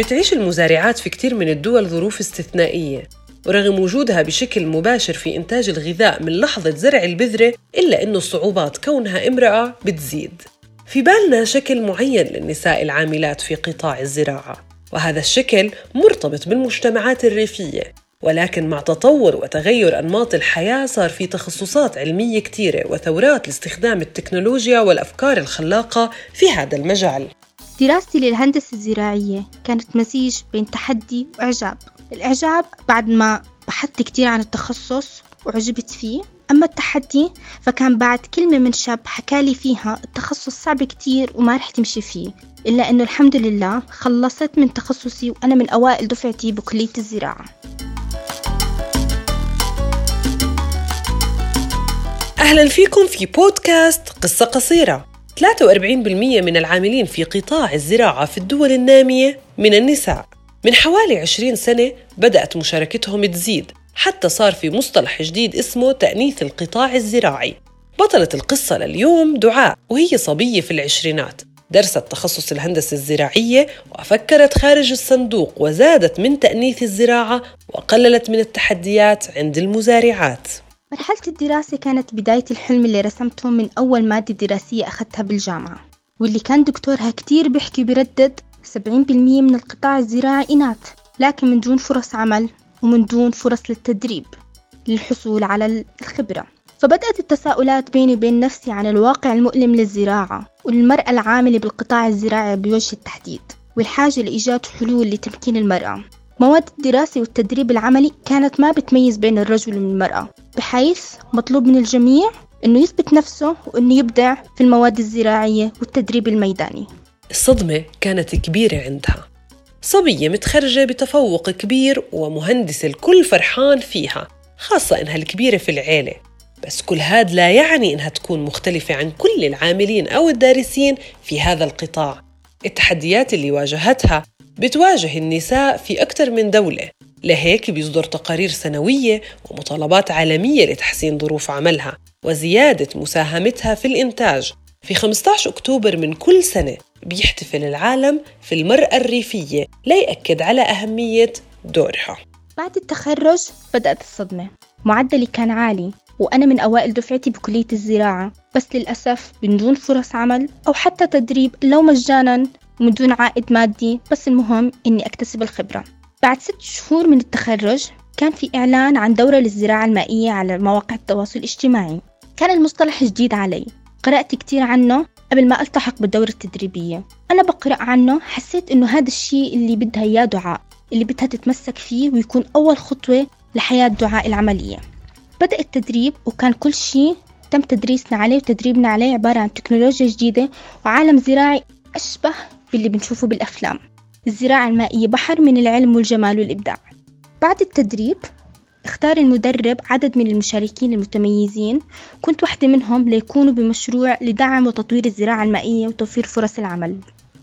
بتعيش المزارعات في كتير من الدول ظروف استثنائية ورغم وجودها بشكل مباشر في إنتاج الغذاء من لحظة زرع البذرة إلا أنه الصعوبات كونها امرأة بتزيد. في بالنا شكل معين للنساء العاملات في قطاع الزراعة وهذا الشكل مرتبط بالمجتمعات الريفية. ولكن مع تطور وتغير أنماط الحياة صار في تخصصات علمية كثيرة وثورات لاستخدام التكنولوجيا والأفكار الخلاقة في هذا المجال. دراستي للهندسة الزراعية كانت مزيج بين تحدي وإعجاب. الإعجاب بعد ما بحثت كتير عن التخصص وعجبت فيه. أما التحدي فكان بعد كلمة من شاب حكالي فيها التخصص صعب كتير وما رح تمشي فيه إلا أنه الحمد لله خلصت من تخصصي وأنا من أوائل دفعتي بكلية الزراعة. أهلا فيكم في بودكاست قصة قصيرة. 43% من العاملين في قطاع الزراعة في الدول النامية من النساء. من حوالي 20 سنة بدأت مشاركتهم تزيد حتى صار في مصطلح جديد اسمه تأنيث القطاع الزراعي. بطلة القصة لليوم دعاء وهي صبية في العشرينات. درست تخصص الهندسة الزراعية وفكرت خارج الصندوق وزادت من تأنيث الزراعة وقللت من التحديات عند المزارعات. مرحلة الدراسة كانت بداية الحلم اللي رسمته من أول مادة دراسية أخذتها بالجامعة واللي كان دكتورها كتير بيحكي بردد 70% من القطاع الزراعي إناث لكن من دون فرص عمل ومن دون فرص للتدريب للحصول على الخبرة. فبدأت التساؤلات بيني وبين نفسي عن الواقع المؤلم للزراعة والمرأة العاملة بالقطاع الزراعي بوجه التحديد والحاجة لإيجاد حلول لتمكين المرأة. مواد الدراسة والتدريب العملي كانت ما بتميز بين الرجل والمرأة. بحيث مطلوب من الجميع أنه يثبت نفسه وأنه يبدع في المواد الزراعية والتدريب الميداني. الصدمة كانت كبيرة عندها. صبية متخرجة بتفوق كبير ومهندسة الكل فرحان فيها خاصة إنها الكبيرة في العيلة. بس كل هاد لا يعني إنها تكون مختلفة عن كل العاملين أو الدارسين في هذا القطاع. التحديات اللي واجهتها بتواجه النساء في أكثر من دولة. لهيك بيصدر تقارير سنوية ومطالبات عالمية لتحسين ظروف عملها وزيادة مساهمتها في الإنتاج. في 15 أكتوبر من كل سنة بيحتفل العالم في المرأة الريفية ليأكد على أهمية دورها. بعد التخرج بدأت الصدمة. معدلي كان عالي وأنا من أوائل دفعتي بكلية الزراعة بس للأسف من دون فرص عمل أو حتى تدريب لو مجانا ومن دون عائد مادي بس المهم إني أكتسب الخبرة. بعد ست شهور من التخرج كان في إعلان عن دورة للزراعة المائية على مواقع التواصل الاجتماعي. كان المصطلح جديد علي. قرأت كتير عنه قبل ما ألتحق بالدورة التدريبية. أنا بقرأ عنه حسيت إنه هذا الشيء اللي بدها إياه دعاء اللي بدها تتمسك فيه ويكون أول خطوة لحياة دعاء العملية. بدأ التدريب وكان كل شيء تم تدريسنا عليه وتدريبنا عليه عبارة عن تكنولوجيا جديدة وعالم زراعي أشبه باللي بنشوفه بالأفلام. الزراعة المائية بحر من العلم والجمال والإبداع. بعد التدريب اختار المدرب عدد من المشاركين المتميزين. كنت واحدة منهم ليكونوا بمشروع لدعم وتطوير الزراعة المائية وتوفير فرص العمل.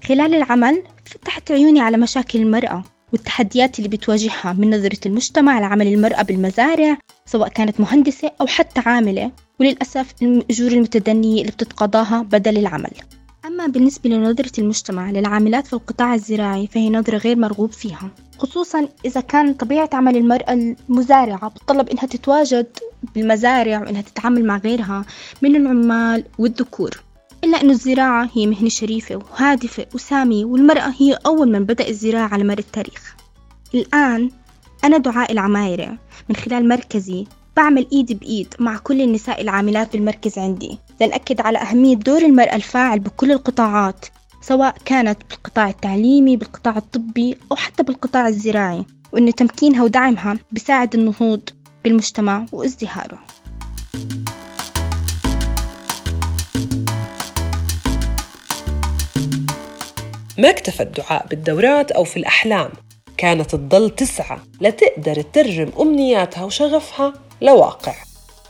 خلال العمل فتحت عيوني على مشاكل المرأة والتحديات اللي بتواجهها من نظرة المجتمع لعمل المرأة بالمزارع سواء كانت مهندسة أو حتى عاملة. وللأسف الأجور المتدنية اللي بتتقاضاها بدل العمل. أما بالنسبة لنظرة المجتمع للعاملات في القطاع الزراعي فهي نظرة غير مرغوب فيها خصوصا إذا كان طبيعة عمل المرأة المزارعة بتطلب إنها تتواجد بالمزارع وإنها تتعامل مع غيرها من العمال والذكور. إلا أن الزراعة هي مهنة شريفة وهادفة وسامية والمرأة هي أول من بدأ الزراعة على مر التاريخ. الآن أنا دعاء العمايرة من خلال مركزي بعمل إيد بإيد مع كل النساء العاملات بالمركز عندي. لنأكد على أهمية دور المرأة الفاعل بكل القطاعات سواء كانت بالقطاع التعليمي بالقطاع الطبي أو حتى بالقطاع الزراعي وأن تمكينها ودعمها بساعد النهوض بالمجتمع وازدهاره. ما اكتفت دعاء بالدورات أو في الأحلام؟ كانت تضل تسعى لتقدر تترجم أمنياتها وشغفها. لواقع.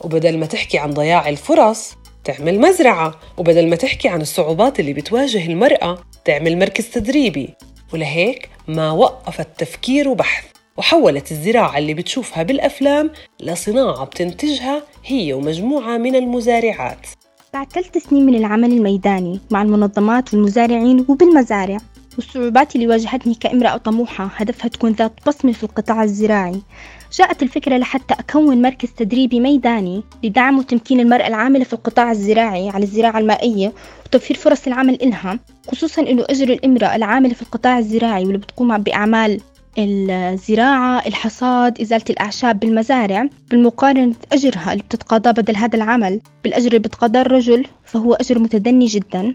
وبدل ما تحكي عن ضياع الفرص تعمل مزرعة. وبدل ما تحكي عن الصعوبات اللي بتواجه المرأة تعمل مركز تدريبي. ولهيك ما وقفت تفكير وبحث. وحولت الزراعة اللي بتشوفها بالأفلام لصناعة بتنتجها هي ومجموعة من المزارعات. بعد ثلاث سنين من العمل الميداني مع المنظمات والمزارعين وبالمزارع والصعوبات اللي واجهتني كامرأة طموحة هدفها تكون ذات بصمة في القطاع الزراعي. جاءت الفكرة لحتى أكون مركز تدريبي ميداني لدعم وتمكين المرأة العاملة في القطاع الزراعي على الزراعة المائية وتوفير فرص العمل إلها خصوصا أنه أجر الإمرأة العاملة في القطاع الزراعي واللي بتقوم بأعمال الزراعة الحصاد إزالة الأعشاب بالمزارع بالمقارنة أجرها اللي بتتقاضى بدل هذا العمل بالأجر اللي بتقاضى الرجل فهو أجر متدني جدا.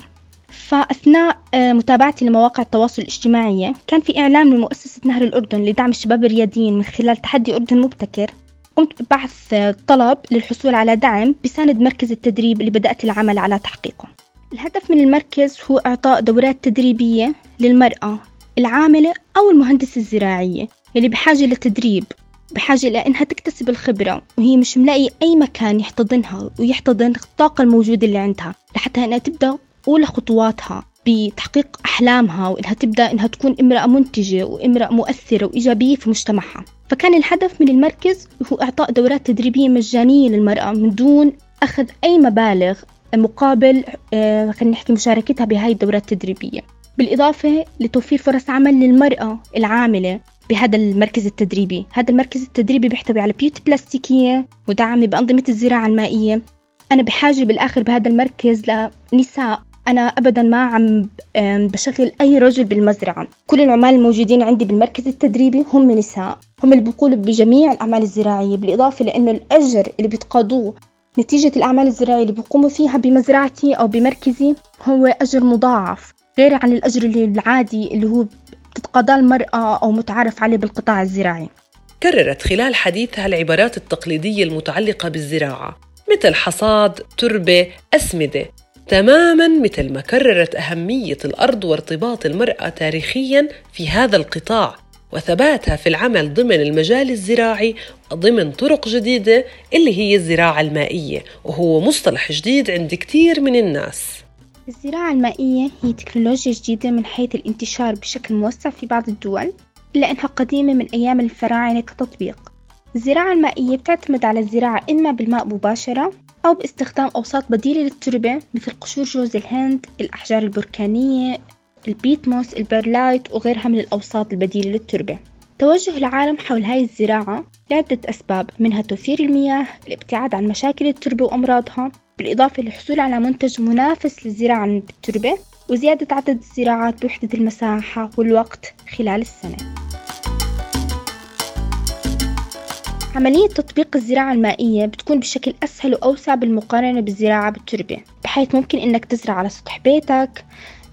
فأثناء آه، متابعتي لمواقع التواصل الاجتماعي كان في إعلان من مؤسسة نهر الأردن لدعم الشباب الرياديين من خلال تحدي أردن مبتكر. قمت ببعث آه، طلب للحصول على دعم بساند مركز التدريب اللي بدأت العمل على تحقيقه. الهدف من المركز هو إعطاء دورات تدريبية للمرأة العاملة أو المهندسة الزراعية اللي بحاجة لتدريب بحاجة لأنها تكتسب الخبرة وهي مش ملاقي أي مكان يحتضنها ويحتضن الطاقة الموجودة اللي عندها لحتى أنها تبدأ أولى خطواتها بتحقيق أحلامها وإنها تبدأ إنها تكون امرأة منتجة وامرأة مؤثرة وإيجابية في مجتمعها. فكان الهدف من المركز هو إعطاء دورات تدريبية مجانية للمرأة من دون أخذ أي مبالغ مقابل آه خلينا نحكي مشاركتها بهاي الدورات التدريبية. بالإضافة لتوفير فرص عمل للمرأة العاملة بهذا المركز التدريبي. هذا المركز التدريبي بيحتوي على بيوت بلاستيكية مدعمة بأنظمة الزراعة المائية. أنا بحاجة بالآخر بهذا المركز لنساء أنا أبدا ما عم بشغل أي رجل بالمزرعة. كل العمال الموجودين عندي بالمركز التدريبي هم نساء. هم اللي بيقولوا بجميع الأعمال الزراعية بالإضافة لأنه الأجر اللي بيتقاضوه نتيجة الأعمال الزراعية اللي بيقوموا فيها بمزرعتي أو بمركزي هو أجر مضاعف. غير عن الأجر العادي اللي هو بتتقاضاه المرأة أو متعارف عليه بالقطاع الزراعي. كررت خلال حديثها العبارات التقليدية المتعلقة بالزراعة مثل حصاد، تربة، أسمدة. تماما مثل ما كررت أهمية الأرض وارتباط المرأة تاريخيا في هذا القطاع وثباتها في العمل ضمن المجال الزراعي ضمن طرق جديدة اللي هي الزراعة المائية وهو مصطلح جديد عند كتير من الناس. الزراعة المائية هي تكنولوجيا جديدة من حيث الانتشار بشكل موسع في بعض الدول إلا أنها قديمة من أيام الفراعنة كتطبيق. الزراعة المائية بتعتمد على الزراعة إما بالماء مباشرة أو باستخدام أوساط بديلة للتربة مثل قشور جوز الهند الأحجار البركانية البيتموس البرلايت وغيرها من الأوساط البديلة للتربة. توجه العالم حول هاي الزراعة لعدة أسباب منها توفير المياه الابتعاد عن مشاكل التربة وأمراضها بالإضافة للحصول على منتج منافس للزراعة بالتربة وزيادة عدد الزراعات بوحدة المساحة والوقت خلال السنة. عملية تطبيق الزراعة المائية بتكون بشكل أسهل وأوسع بالمقارنة بالزراعة بالتربة بحيث ممكن إنك تزرع على سطح بيتك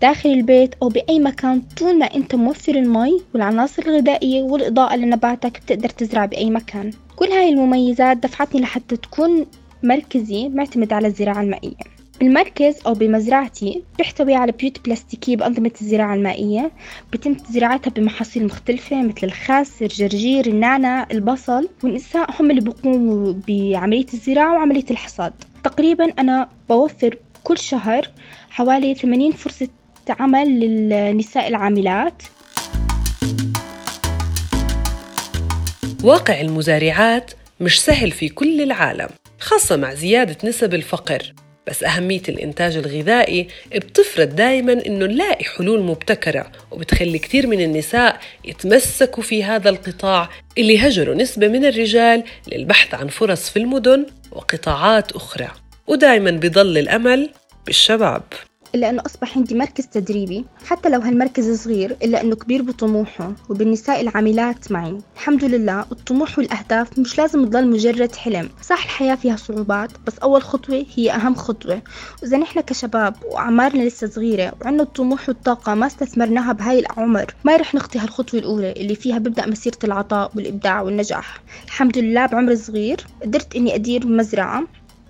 داخل البيت أو بأي مكان طول ما أنت موفر المي والعناصر الغذائية والإضاءة لنباتك بتقدر تزرع بأي مكان. كل هاي المميزات دفعتني لحتى تكون مركزي معتمد على الزراعة المائية. المركز أو بمزرعتي بيحتوي على بيوت بلاستيكية بأنظمة الزراعة المائية. بتم زراعتها بمحاصيل مختلفة مثل الخس، الجرجير، النعناع، البصل والنساء هم اللي بيقوموا بعملية الزراعة وعملية الحصاد. تقريبا أنا بوفر كل شهر حوالي 80 فرصة عمل للنساء العاملات. واقع المزارعات مش سهل في كل العالم خاصة مع زيادة نسب الفقر. بس أهمية الإنتاج الغذائي بتفرض دايما إنه نلاقي حلول مبتكرة وبتخلي كثير من النساء يتمسكوا في هذا القطاع اللي هجروا نسبة من الرجال للبحث عن فرص في المدن وقطاعات أخرى. ودايما بضل الأمل بالشباب. إلا أنه أصبح عندي مركز تدريبي حتى لو هالمركز صغير إلا أنه كبير بطموحه وبالنساء العاملات معي. الحمد لله الطموح والأهداف مش لازم تضل مجرد حلم. صح الحياة فيها صعوبات بس أول خطوة هي أهم خطوة. وإذا نحن كشباب وأعمارنا لسه صغيرة وعندنا الطموح والطاقة ما استثمرناها بهاي العمر ما رح نخطي هالخطوة الأولى اللي فيها ببدأ مسيرة العطاء والإبداع والنجاح. الحمد لله بعمر صغير قدرت إني أدير مزرعة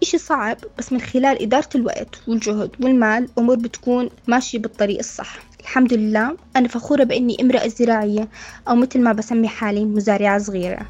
إشي صعب بس من خلال إدارة الوقت والجهد والمال أمور بتكون ماشية بالطريق الصح. الحمد لله أنا فخورة بإني امرأة زراعية أو مثل ما بسمي حالي مزارعة صغيرة.